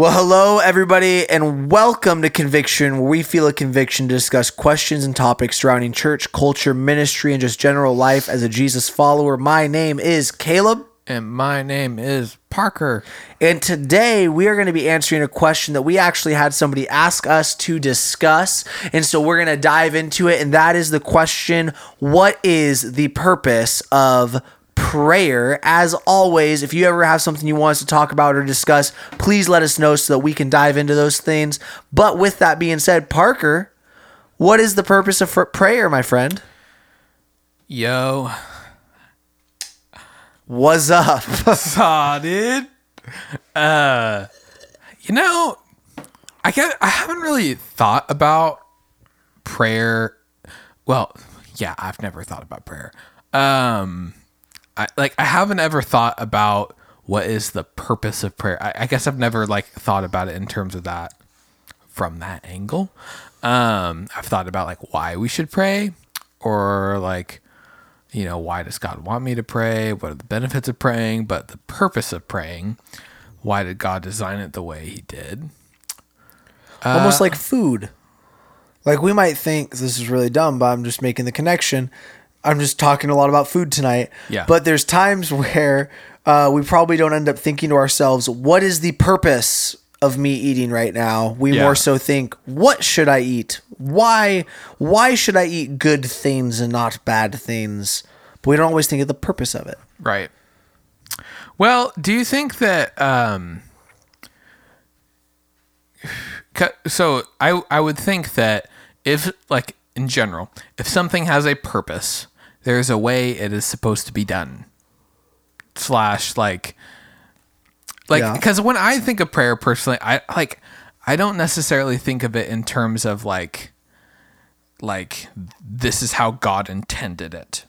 Well, hello, everybody, and welcome to Conviction, where we feel a conviction to discuss questions and topics surrounding church, culture, ministry, and just general life as a Jesus follower. My name is Caleb, And my name is Parker. and today we are going to be answering a question that we actually had somebody ask us to discuss. And so we're going to dive into it, and that is the question What is the purpose of prayer. As always, if you ever have something you want us to talk about or discuss, please let us know so that we can dive into those things. But with that being said, Parker, what is the purpose of prayer, my friend? Yo. What's up? Saw, dude. Uh, you know, I get, I haven't really thought about prayer. Well, yeah, I've never thought about prayer. Um, I like I haven't ever thought about what is the purpose of prayer. I, I guess I've never like thought about it in terms of that from that angle. Um, I've thought about like why we should pray, or like you know why does God want me to pray? What are the benefits of praying? But the purpose of praying, why did God design it the way He did? Almost like food. Like we might think this is really dumb, but I'm just making the connection. I'm just talking a lot about food tonight. Yeah. But there's times where uh, we probably don't end up thinking to ourselves, what is the purpose of me eating right now? We Yeah. more so think, what should I eat? Why why should I eat good things and not bad things? But we don't always think of the purpose of it. Right. Well, do you think that um so I I would think that if like in general, if something has a purpose, there's a way it is supposed to be done. Slash like like Yeah. because when I think of prayer personally, I like I don't necessarily think of it in terms of like like this is how God intended it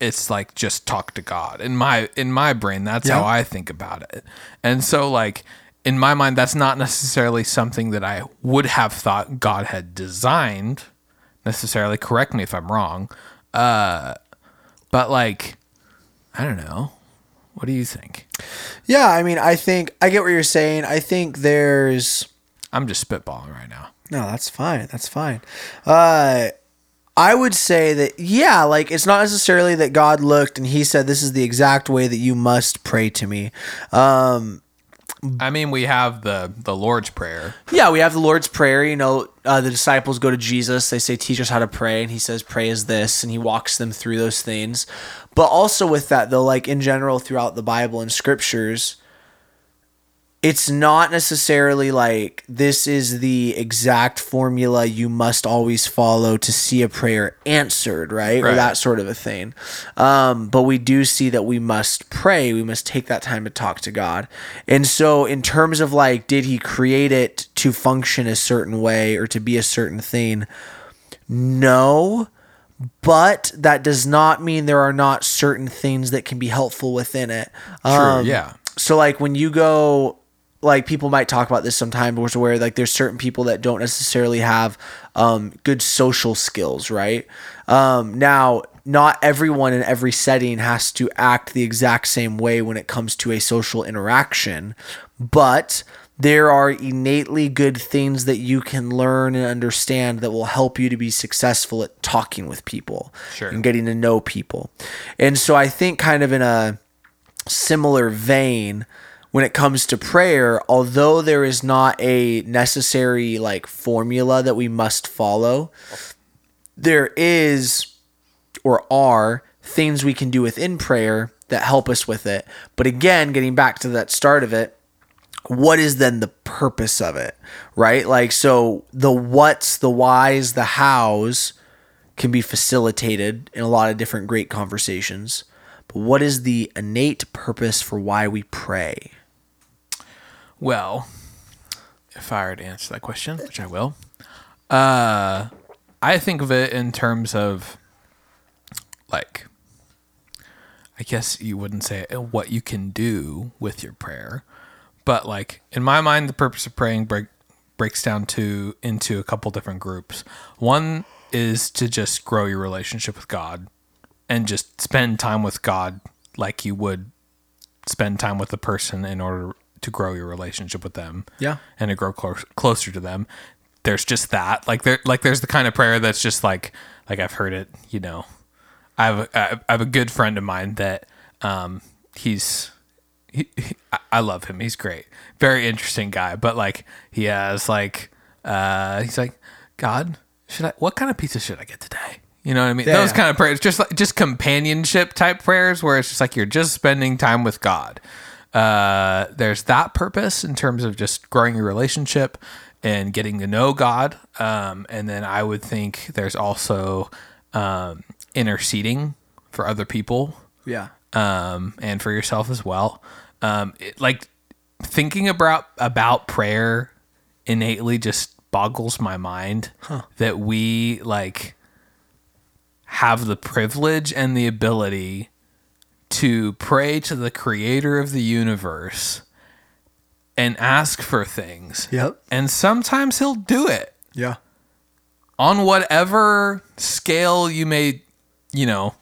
it's like just talk to God. In my in my brain, that's how I think about it. And so like in my mind, that's not necessarily something that I would have thought God had designed necessarily. Correct me if I'm wrong. Uh but like I don't know. What do you think? Yeah, I mean, I think I get what you're saying. I think there's I'm just spitballing right now. No, that's fine. That's fine. Uh, I would say that yeah, like it's not necessarily that God looked and He said this is the exact way that you must pray to me. Um, I mean, we have the the Lord's prayer. yeah, we have the Lord's prayer. You know, uh, the disciples go to Jesus. They say, "Teach us how to pray," and He says, "Pray as this," and He walks them through those things. But also with that, though, like in general throughout the Bible and scriptures, it's not necessarily like this is the exact formula you must always follow to see a prayer answered, right? Or that sort of a thing. Um, but we do see that we must pray. We must take that time to talk to God. And so, in terms of like, did He create it to function a certain way or to be a certain thing? No. But that does not mean there are not certain things that can be helpful within it. True, Um, yeah. so like when you go like people might talk about this sometimes where like there's certain people that don't necessarily have um, good social skills right um, now not everyone in every setting has to act the exact same way when it comes to a social interaction but there are innately good things that you can learn and understand that will help you to be successful at talking with people Sure. and getting to know people and so i think kind of in a similar vein when it comes to prayer although there is not a necessary like formula that we must follow there is or are things we can do within prayer that help us with it. But again getting back to that start of it what is then the purpose of it right? Like so the what's the whys the hows can be facilitated in a lot of different great conversations. But what is the innate purpose for why we pray Well, if I were to answer that question, which I will, uh, I think of it in terms of like, I guess you wouldn't say what you can do with your prayer, but like in my mind, the purpose of praying break, breaks down to into a couple different groups. One is to just grow your relationship with God and just spend time with God like you would spend time with a person in order to grow your relationship with them. Yeah. and to grow close, closer to them. There's just that, like there, like there's the kind of prayer that's just like, like I've heard it. You know, I have a, I have a good friend of mine that, um, he's, he, he, I- love him. He's great, very interesting guy. But like he has like, uh, he's like, God, should I? What kind of pizza should I get today? You know what I mean? Yeah, Those kind of prayers, just like just companionship type prayers, where it's just like you're just spending time with God. Uh, there's that purpose in terms of just growing your relationship and getting to know God. Um, and then I would think there's also um, interceding for other people Yeah. um, and for yourself as well. Um, it, like thinking about about prayer innately just boggles my mind that we like have the privilege and the ability to pray to the creator of the universe and ask for things. Yep. And sometimes he'll do it Yeah. on whatever scale you may, you know,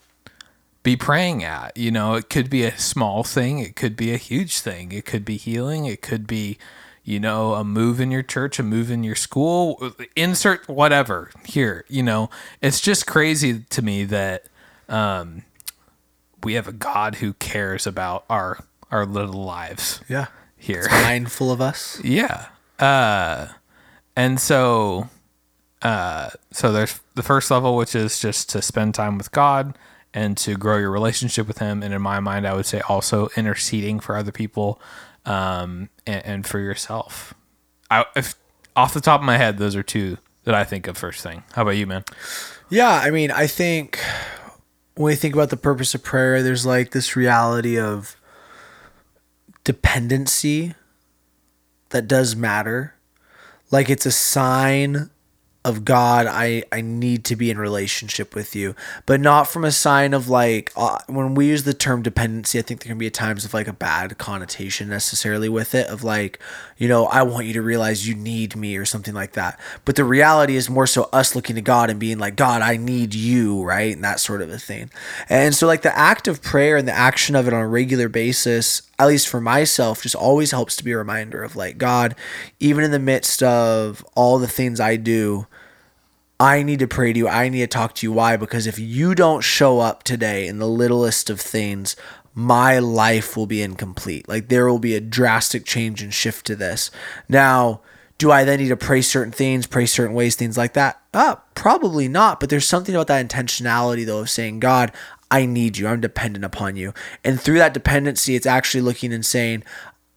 be praying at. You know, it could be a small thing, it could be a huge thing, it could be healing, it could be, you know, a move in your church, a move in your school, insert whatever here. You know, it's just crazy to me that um, we have a God who cares about our our little lives Yeah. here. Mindful of us. Yeah. Uh, and so, uh, so there's the first level, which is just to spend time with God and to grow your relationship with Him. And in my mind, I would say also interceding for other people, um, and, and for yourself. I, if off the top of my head, those are two that I think of first thing. How about you, man? Yeah, I mean, I think when we think about the purpose of prayer, there's like this reality of dependency that does matter. Like it's a sign of God, I, I need to be in relationship with you, but not from a sign of like, uh, when we use the term dependency, I think there can be times of like a bad connotation necessarily with it, of like, you know, I want you to realize you need me or something like that. But the reality is more so us looking to God and being like, God, I need you, right? And that sort of a thing. And so, like, the act of prayer and the action of it on a regular basis, at least for myself, just always helps to be a reminder of like, God, even in the midst of all the things I do, I need to pray to you. I need to talk to you. Why? Because if you don't show up today in the littlest of things, my life will be incomplete. Like there will be a drastic change and shift to this. Now, do I then need to pray certain things, pray certain ways, things like that? Uh, probably not. But there's something about that intentionality though of saying, God, I need you. I'm dependent upon you. And through that dependency, it's actually looking and saying,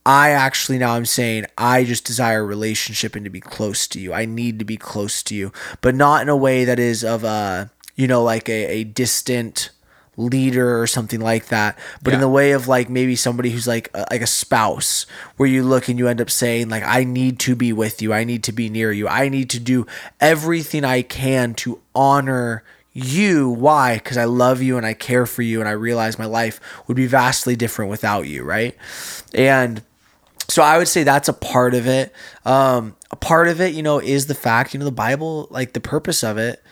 I actually now I'm saying I just desire a relationship and to be close to you. I need to be close to you, but not in a way that is of a, you know, like a, a distant leader or something like that, but in the way of like maybe somebody who's like a, like a spouse where you look and you end up saying like I need to be with you. I need to be near you. I need to do everything I can to honor you why? Because i love you and i care for you and i realize my life would be vastly different without you right? And so I would say that's a part of it. Um, a part of it, you know, is the fact, you know, the Bible, like the purpose of it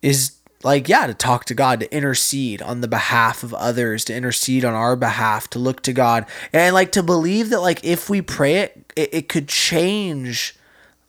is like, yeah, to talk to God, to intercede on the behalf of others, to intercede on our behalf, to look to God, and like to believe that, like, if we pray it, it, it could change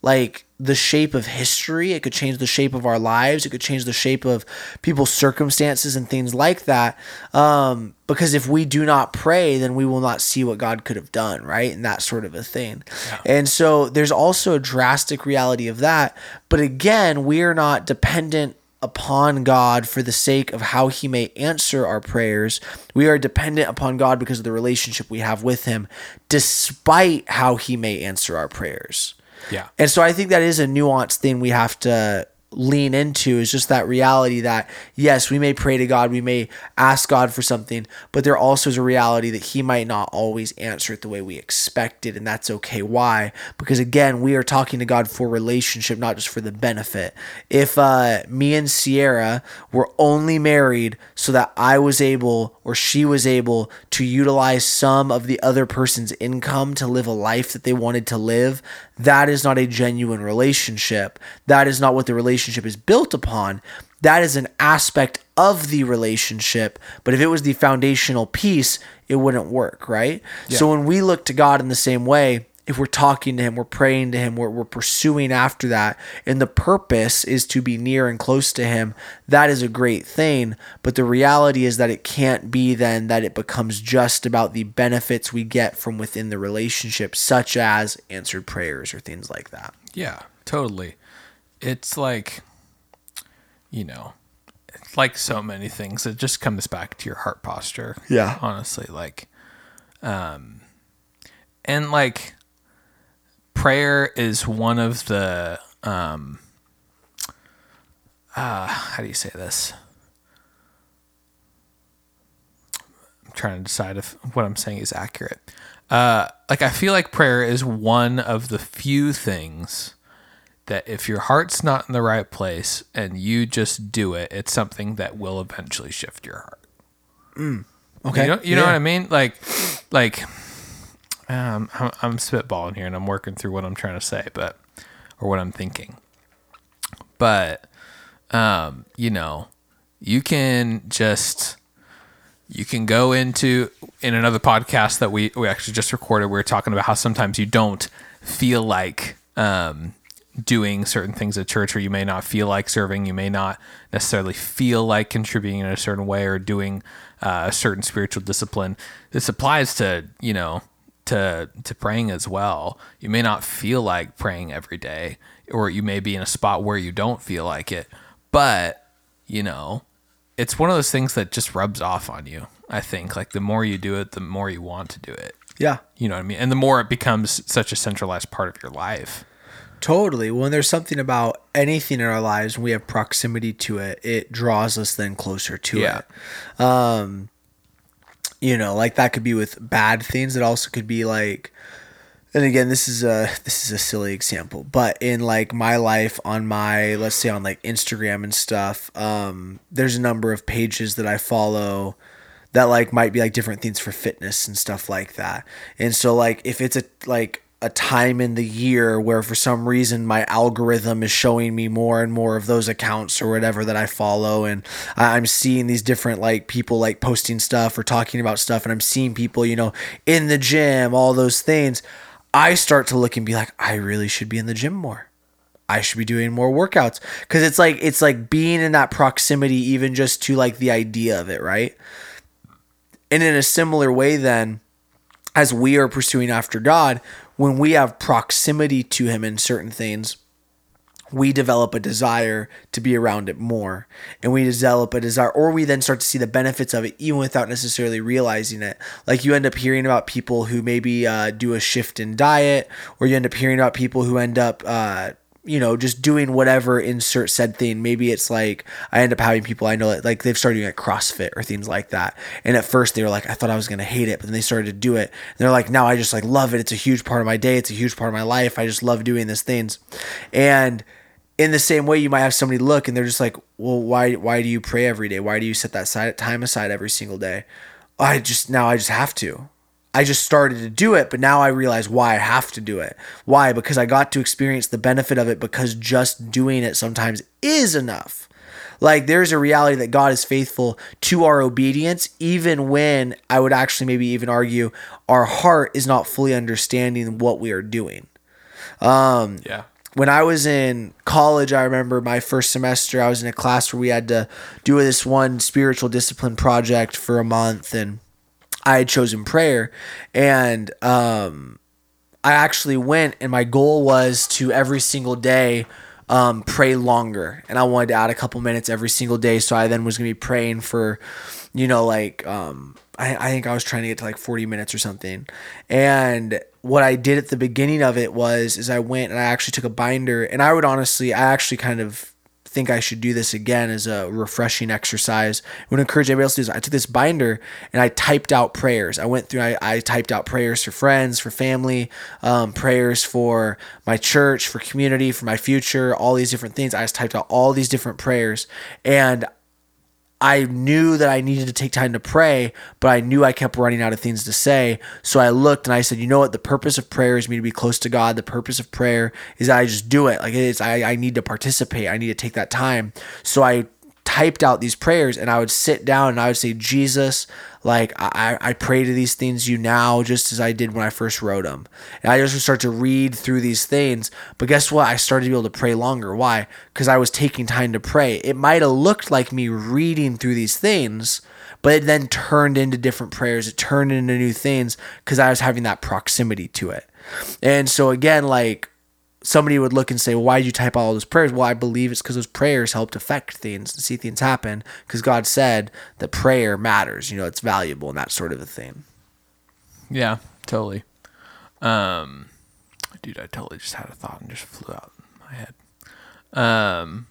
like the shape of history. It could change the shape of our lives. It could change the shape of people's circumstances and things like that. Um, because if we do not pray, then we will not see what God could have done, right? And that sort of a thing. And so there's also a drastic reality of that. But again, we are not dependent upon God for the sake of how he may answer our prayers. We are dependent upon God because of the relationship we have with him, despite how he may answer our prayers. Yeah. And so I think that is a nuanced thing we have to lean into is just that reality that yes, we may pray to God, we may ask God for something, but there also is a reality that he might not always answer it the way we expected and that's okay. Why? Because again, we are talking to God for relationship, not just for the benefit. If uh me and Sierra were only married so that I was able or she was able to utilize some of the other person's income to live a life that they wanted to live, that is not a genuine relationship. That is not what the relationship is built upon. that is an aspect of the relationship. But if it was the foundational piece, it wouldn't work, right? So when we look to God in the same way, if we're talking to him, we're praying to him, we're, we're pursuing after that, and the purpose is to be near and close to him, that is a great thing. But the reality is that it can't be then that it becomes just about the benefits we get from within the relationship, such as answered prayers or things like that. Yeah, totally. It's like, you know, it's like so many things. It just comes back to your heart posture. Yeah. Honestly, like, um, and like, prayer is one of the, um, uh, how do you say this? I'm trying to decide if what I'm saying is accurate. Uh, like I feel like prayer is one of the few things that if your heart's not in the right place and you just do it, it's something that will eventually shift your heart. Okay. You know, you know Yeah. what I mean? Like, like, um, I'm, I'm spitballing here and I'm working through what I'm trying to say, but, or what I'm thinking. But, um, you know, you can just, you can go into in another podcast that we, we actually just recorded. We were talking about how sometimes you don't feel like, um, doing certain things at church or you may not feel like serving you may not necessarily feel like contributing in a certain way or doing uh, a certain spiritual discipline this applies to you know to to praying as well you may not feel like praying every day or you may be in a spot where you don't feel like it but you know it's one of those things that just rubs off on you i think like the more you do it the more you want to do it Yeah. you know what i mean and the more it becomes such a centralized part of your life Totally. When there's something about anything in our lives, when we have proximity to it, it draws us then closer to Yeah. it. Um, you know, like that could be with bad things. It also could be like, and again, this is a this is a silly example, but in like my life on my let's say on like Instagram and stuff, um, there's a number of pages that I follow that like might be like different things for fitness and stuff like that. And so like if it's a like a time in the year where for some reason my algorithm is showing me more and more of those accounts or whatever that I follow and I'm seeing these different like people like posting stuff or talking about stuff and I'm seeing people, you know, in the gym, all those things, I start to look and be like I really should be in the gym more. I should be doing more workouts cuz it's like it's like being in that proximity even just to like the idea of it, right? And in a similar way, then, as we are pursuing after God, when we have proximity to Him in certain things, we develop a desire to be around it more. And we develop a desire, or we then start to see the benefits of it even without necessarily realizing it. Like you end up hearing about people who maybe uh, do a shift in diet, or you end up hearing about people who end up, uh, you know, just doing whatever insert said thing. Maybe it's like I end up having people I know that like they've started doing like CrossFit or things like that. And at first they were like, I thought I was gonna hate it, but then they started to do it. And they're like, now I just like love it. It's a huge part of my day. It's a huge part of my life. I just love doing these things. And in the same way, you might have somebody look and they're just like, well, why why do you pray every day? Why do you set that time aside every single day? Oh, I just now I just have to. I just started to do it, but now I realize why I have to do it. Why? Because I got to experience the benefit of it because just doing it sometimes is enough. Like there's a reality that God is faithful to our obedience, even when I would actually maybe even argue our heart is not fully understanding what we are doing Um, yeah when I was in college, I remember my first semester, I was in a class where we had to do this one spiritual discipline project for a month, and I had chosen prayer. And um, I actually went, and my goal was to every single day um, pray longer. And I wanted to add a couple minutes every single day. So I then was going to be praying for, you know, like, um, I, I think I was trying to get to like 40 minutes or something. And what I did at the beginning of it was, is I went and I actually took a binder. And I would honestly, I actually kind of think I should do this again as a refreshing exercise. I would encourage everybody else to do this. I took this binder and I typed out prayers. I went through, I, I typed out prayers for friends, for family, um, prayers for my church, for community, for my future, all these different things. I just typed out all these different prayers. And I knew that I needed to take time to pray, but I knew I kept running out of things to say. So I looked and I said, you know what? The purpose of prayer is me to be close to God. The purpose of prayer is that I just do it. Like it's, I, I need to participate. I need to take that time. So I typed out these prayers and I would sit down and I would say, Jesus, like I, I pray to these things you now just as I did when I first wrote them. And I just would start to read through these things. But guess what? I started to be able to pray longer. Why? Because I was taking time to pray. It might have looked like me reading through these things, but it then turned into different prayers. It turned into new things because I was having that proximity to it. And so again, like somebody would look and say, well, why did you type all those prayers? Well, I believe it's because those prayers helped affect things and see things happen because God said that prayer matters, you know, it's valuable and that sort of a thing. Yeah, totally. Um, dude, I totally just had a thought and just flew out my head. Um,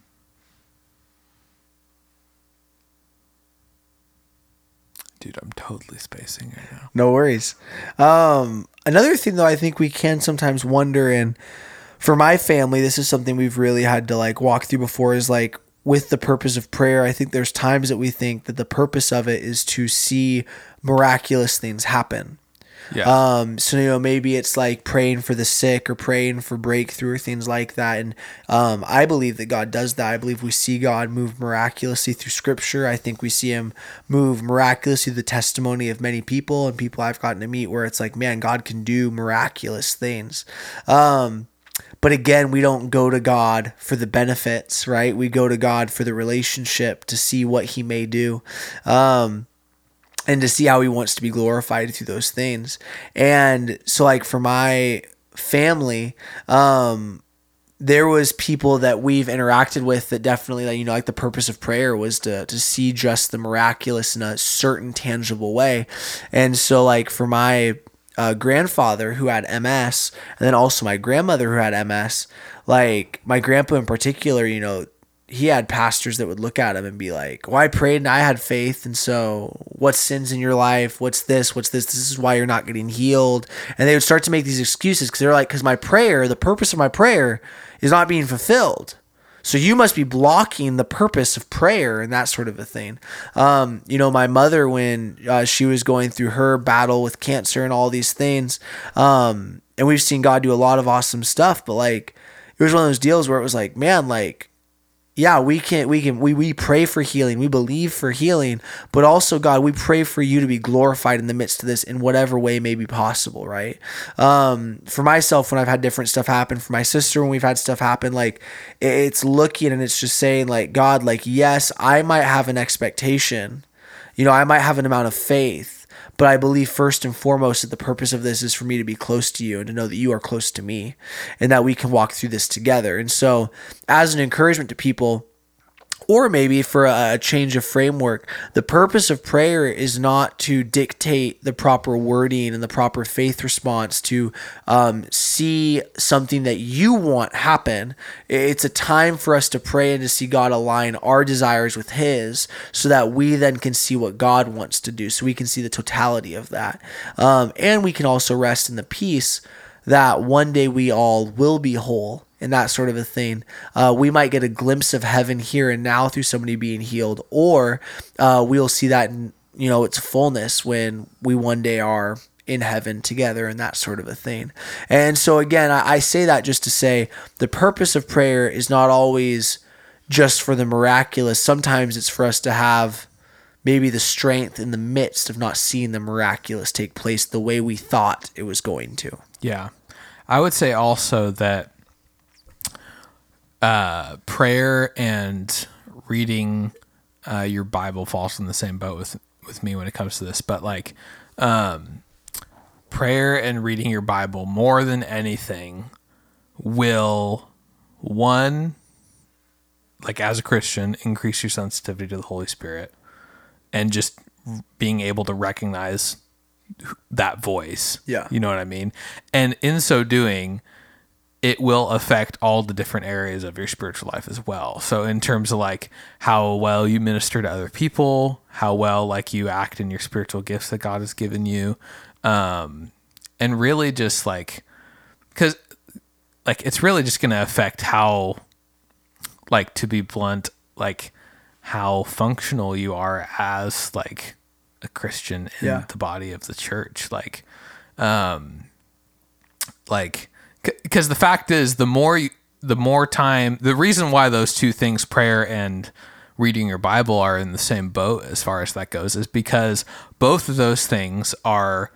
dude, I'm totally spacing right now. No worries. Um, another thing though, I think we can sometimes wonder and for my family, this is something we've really had to like walk through before is like with the purpose of prayer. I think there's times that we think that the purpose of it is to see miraculous things happen. Yeah. Um, so you know, maybe it's like praying for the sick or praying for breakthrough or things like that. And um, I believe that God does that. I believe we see God move miraculously through Scripture. I think we see Him move miraculously through the testimony of many people and people I've gotten to meet, where it's like, man, God can do miraculous things. Um, but again, we don't go to God for the benefits, right? We go to God for the relationship to see what He may do. Um, and to see how he wants to be glorified through those things. And so like for my family, um, there was people that we've interacted with that definitely like you know like the purpose of prayer was to to see just the miraculous in a certain tangible way and so like for my uh, grandfather who had ms and then also my grandmother who had ms like my grandpa in particular you know he had pastors that would look at him and be like, "Well, I prayed and I had faith, and so what sins in your life? What's this? What's this? This is why you're not getting healed." And they would start to make these excuses because they're like, "Because my prayer, the purpose of my prayer, is not being fulfilled." So you must be blocking the purpose of prayer and that sort of a thing. Um, you know, my mother, when uh, she was going through her battle with cancer and all these things, um, and we've seen God do a lot of awesome stuff, but like it was one of those deals where it was like, man, like yeah, we can we can we, we pray for healing. We believe for healing, but also God, we pray for you to be glorified in the midst of this in whatever way may be possible, right? Um, for myself, when I've had different stuff happen, for my sister, when we've had stuff happen, like it's looking and it's just saying, like, God, like, yes, I might have an expectation, you know, I might have an amount of faith but I believe first and foremost that the purpose of this is for me to be close to you and to know that you are close to me and that we can walk through this together. And so, as an encouragement to people, or maybe for a, change of framework. The purpose of prayer is not to dictate the proper wording and the proper faith response to um, see something that you want happen. It's a time for us to pray and to see God align our desires with His so that we then can see what God wants to do, so we can see the totality of that. Um, and we can also rest in the peace that one day we all will be whole and that sort of a thing. Uh, we might get a glimpse of heaven here and now through somebody being healed, or uh, we'll see that in you know its fullness when we one day are in heaven together and that sort of a thing. And so again, I, I say that just to say the purpose of prayer is not always just for the miraculous. Sometimes it's for us to have maybe the strength in the midst of not seeing the miraculous take place the way we thought it was going to. Yeah. I would say also that uh, prayer and reading uh, your Bible falls in the same boat with with me when it comes to this. But like um, prayer and reading your Bible more than anything will one like as a Christian increase your sensitivity to the Holy Spirit and just being able to recognize that voice. Yeah. You know what I mean? And in so doing, it will affect all the different areas of your spiritual life as well. So in terms of like how well you minister to other people, how well like you act in your spiritual gifts that God has given you, um, and really just like because like it's really just going to affect how like to be blunt like how functional you are as like a Christian in Yeah. the body of the church like um like because the fact is the more you, the more time the reason why those two things prayer and reading your Bible are in the same boat as far as that goes, is because both of those things are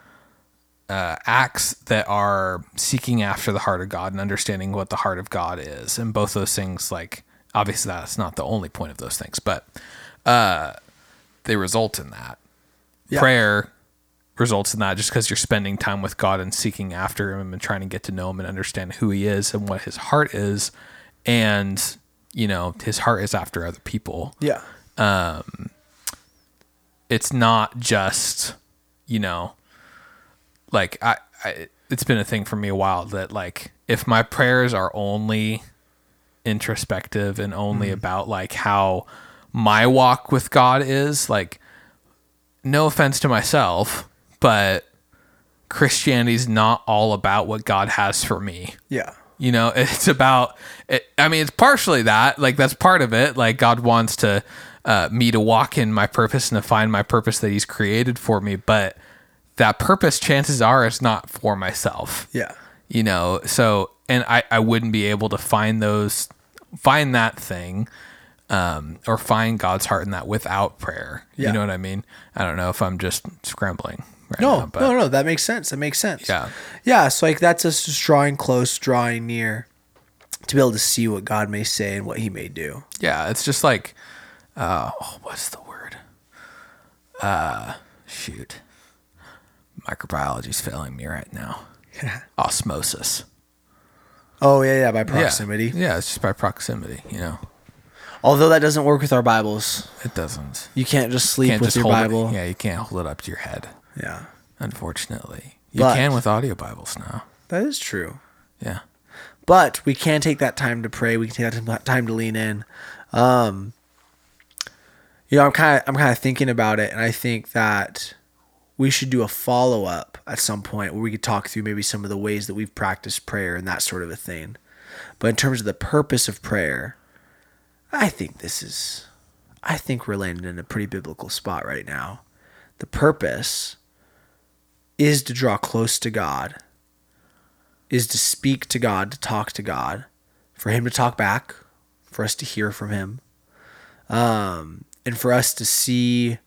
uh, acts that are seeking after the heart of God and understanding what the heart of God is. And both those things, like, obviously, that's not the only point of those things, but uh, they result in that. Yeah. Prayer results in that just because you're spending time with God and seeking after Him and trying to get to know Him and understand who He is and what His heart is. And, you know, His heart is after other people Yeah. um it's not just you know like I, I it's been a thing for me a while that like if my prayers are only introspective and only about like how my walk with God is like no offense to myself but Christianity's not all about what God has for me Yeah. you know, it's about. It, I mean, it's partially that. Like that's part of it. Like God wants to uh, me to walk in my purpose and to find my purpose that He's created for me. But that purpose, chances are, is not for myself. Yeah. You know, so and I I wouldn't be able to find those, find that thing. Um, or find God's heart in that without prayer. Yeah. You know what I mean? I don't know if I'm just scrambling right No, now, but no, no. That makes sense. That makes sense. Yeah. Yeah. So like that's us just drawing close, drawing near, to be able to see what God may say and what He may do. Yeah, it's just like, uh, oh, what's the word? Uh, shoot, microbiology's failing me right now. Osmosis. Oh yeah, yeah. By proximity. Yeah. it's just by proximity. You know, Although that doesn't work with our Bibles. it doesn't. You can't just sleep can't with just your Bible. It, yeah, you can't hold it up to your head. Yeah. Unfortunately, you But- can with audio Bibles now. That is true. Yeah. but we can take that time to pray. We can take that time to lean in. Um, you know, I'm kind of I'm kind of thinking about it, and I think that we should do a follow up at some point where we could talk through maybe some of the ways that we've practiced prayer and that sort of a thing. But in terms of the purpose of prayer, I think this is, I think we're landing in a pretty biblical spot right now. The purpose is to draw close to God is to speak to God, to talk to God, for Him to talk back, for us to hear from Him, um, and for us to see,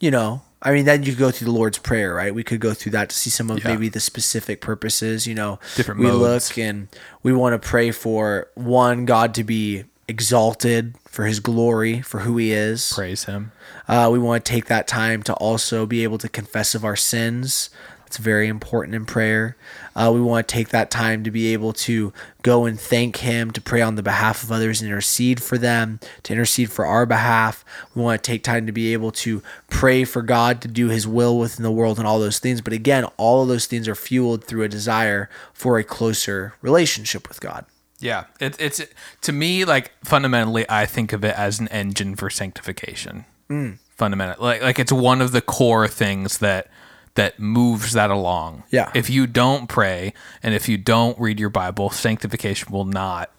you know, I mean, then you could go through the Lord's Prayer, right? We could go through that to see some of Yeah. maybe the specific purposes. You know, Different we modes. look and we want to pray for one God to be exalted for His glory, for who He is. Praise Him. Uh, we want to take that time to also be able to confess of our sins. It's very important in prayer. Uh, we want to take that time to be able to go and thank Him, to pray on the behalf of others and intercede for them, to intercede for our behalf. We want to take time to be able to pray for God to do His will within the world and all those things. But again, all of those things are fueled through a desire for a closer relationship with God. Yeah, it, it's to me like fundamentally, I think of it as an engine for sanctification. Mm. Fundamentally, like like it's one of the core things that that moves that along. Yeah. If you don't pray and if you don't read your Bible, sanctification will not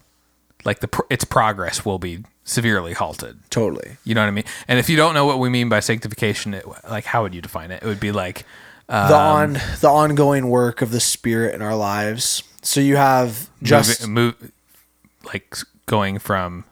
like the its progress will be severely halted. Totally. You know what I mean? And if you don't know what we mean by sanctification, it, like how would you define it? It would be like the on the ongoing work of the Spirit in our lives. So you have just moving, move, like going from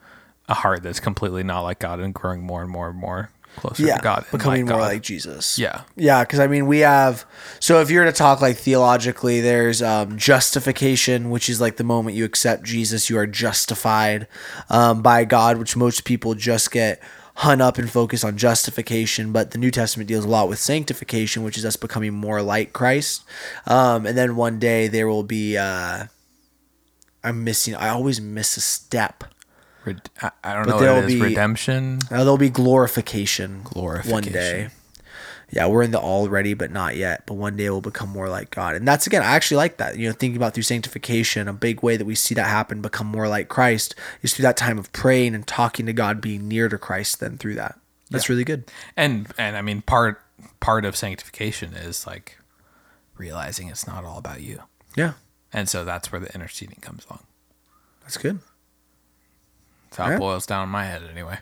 a heart that's completely not like God and growing more and more and more closer yeah, to God, becoming more God. like Jesus. Yeah. yeah. Because I mean, we have. So if you're to talk like theologically, there's um, justification, which is like the moment you accept Jesus, you are justified um, by God, which most people just get hung up and focus on justification. But the New Testament deals a lot with sanctification, which is us becoming more like Christ. Um, and then one day there will be. Uh, I'm missing. I always miss a step. Red- I, don't But know it is. be- Redemption. Uh, there'll be glorification. Glorification. One day. Yeah, we're in the already, but not yet. But one day we'll become more like God. And that's again, I actually like that. You know, thinking about through sanctification, a big way that we see that happen, become more like Christ, is through that time of praying and talking to God, being near to Christ, then through that. That's really good. And and I mean part part of sanctification is like realizing it's not all about you. Yeah, And so that's where the interceding comes along. that's good. That's how Yeah. it boils down in my head anyway.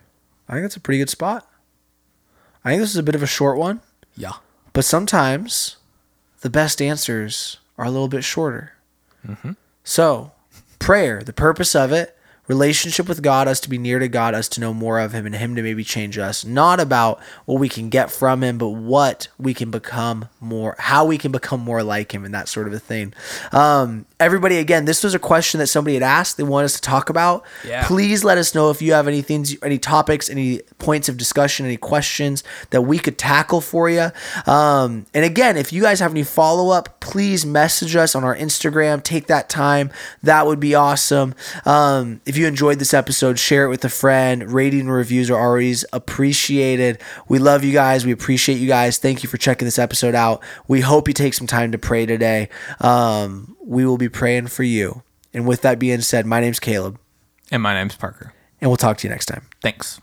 I think that's a pretty good spot. I think this is a bit of a short one, Yeah. but sometimes the best answers are a little bit shorter. So, prayer, the purpose of it, relationship with God, us to be near to God, us to know more of Him, and Him to maybe change us. Not about what we can get from Him, but what we can become more, how we can become more like Him, and that sort of a thing. Um, everybody, again, this was a question that somebody had asked. They want us to talk about. Yeah. Please let us know if you have any things, any topics, any points of discussion, any questions that we could tackle for you. Um, and again, if you guys have any follow up, please message us on our Instagram. Take that time. That would be awesome. Um, if you enjoyed this episode, share it with a friend. Rating and reviews are always appreciated. We love you guys. We appreciate you guys. Thank you for checking this episode out. We hope you take some time to pray today. Um, we will be praying for you. And with that being said, my name's Caleb, And my name's Parker. and we'll talk to you next time. Thanks.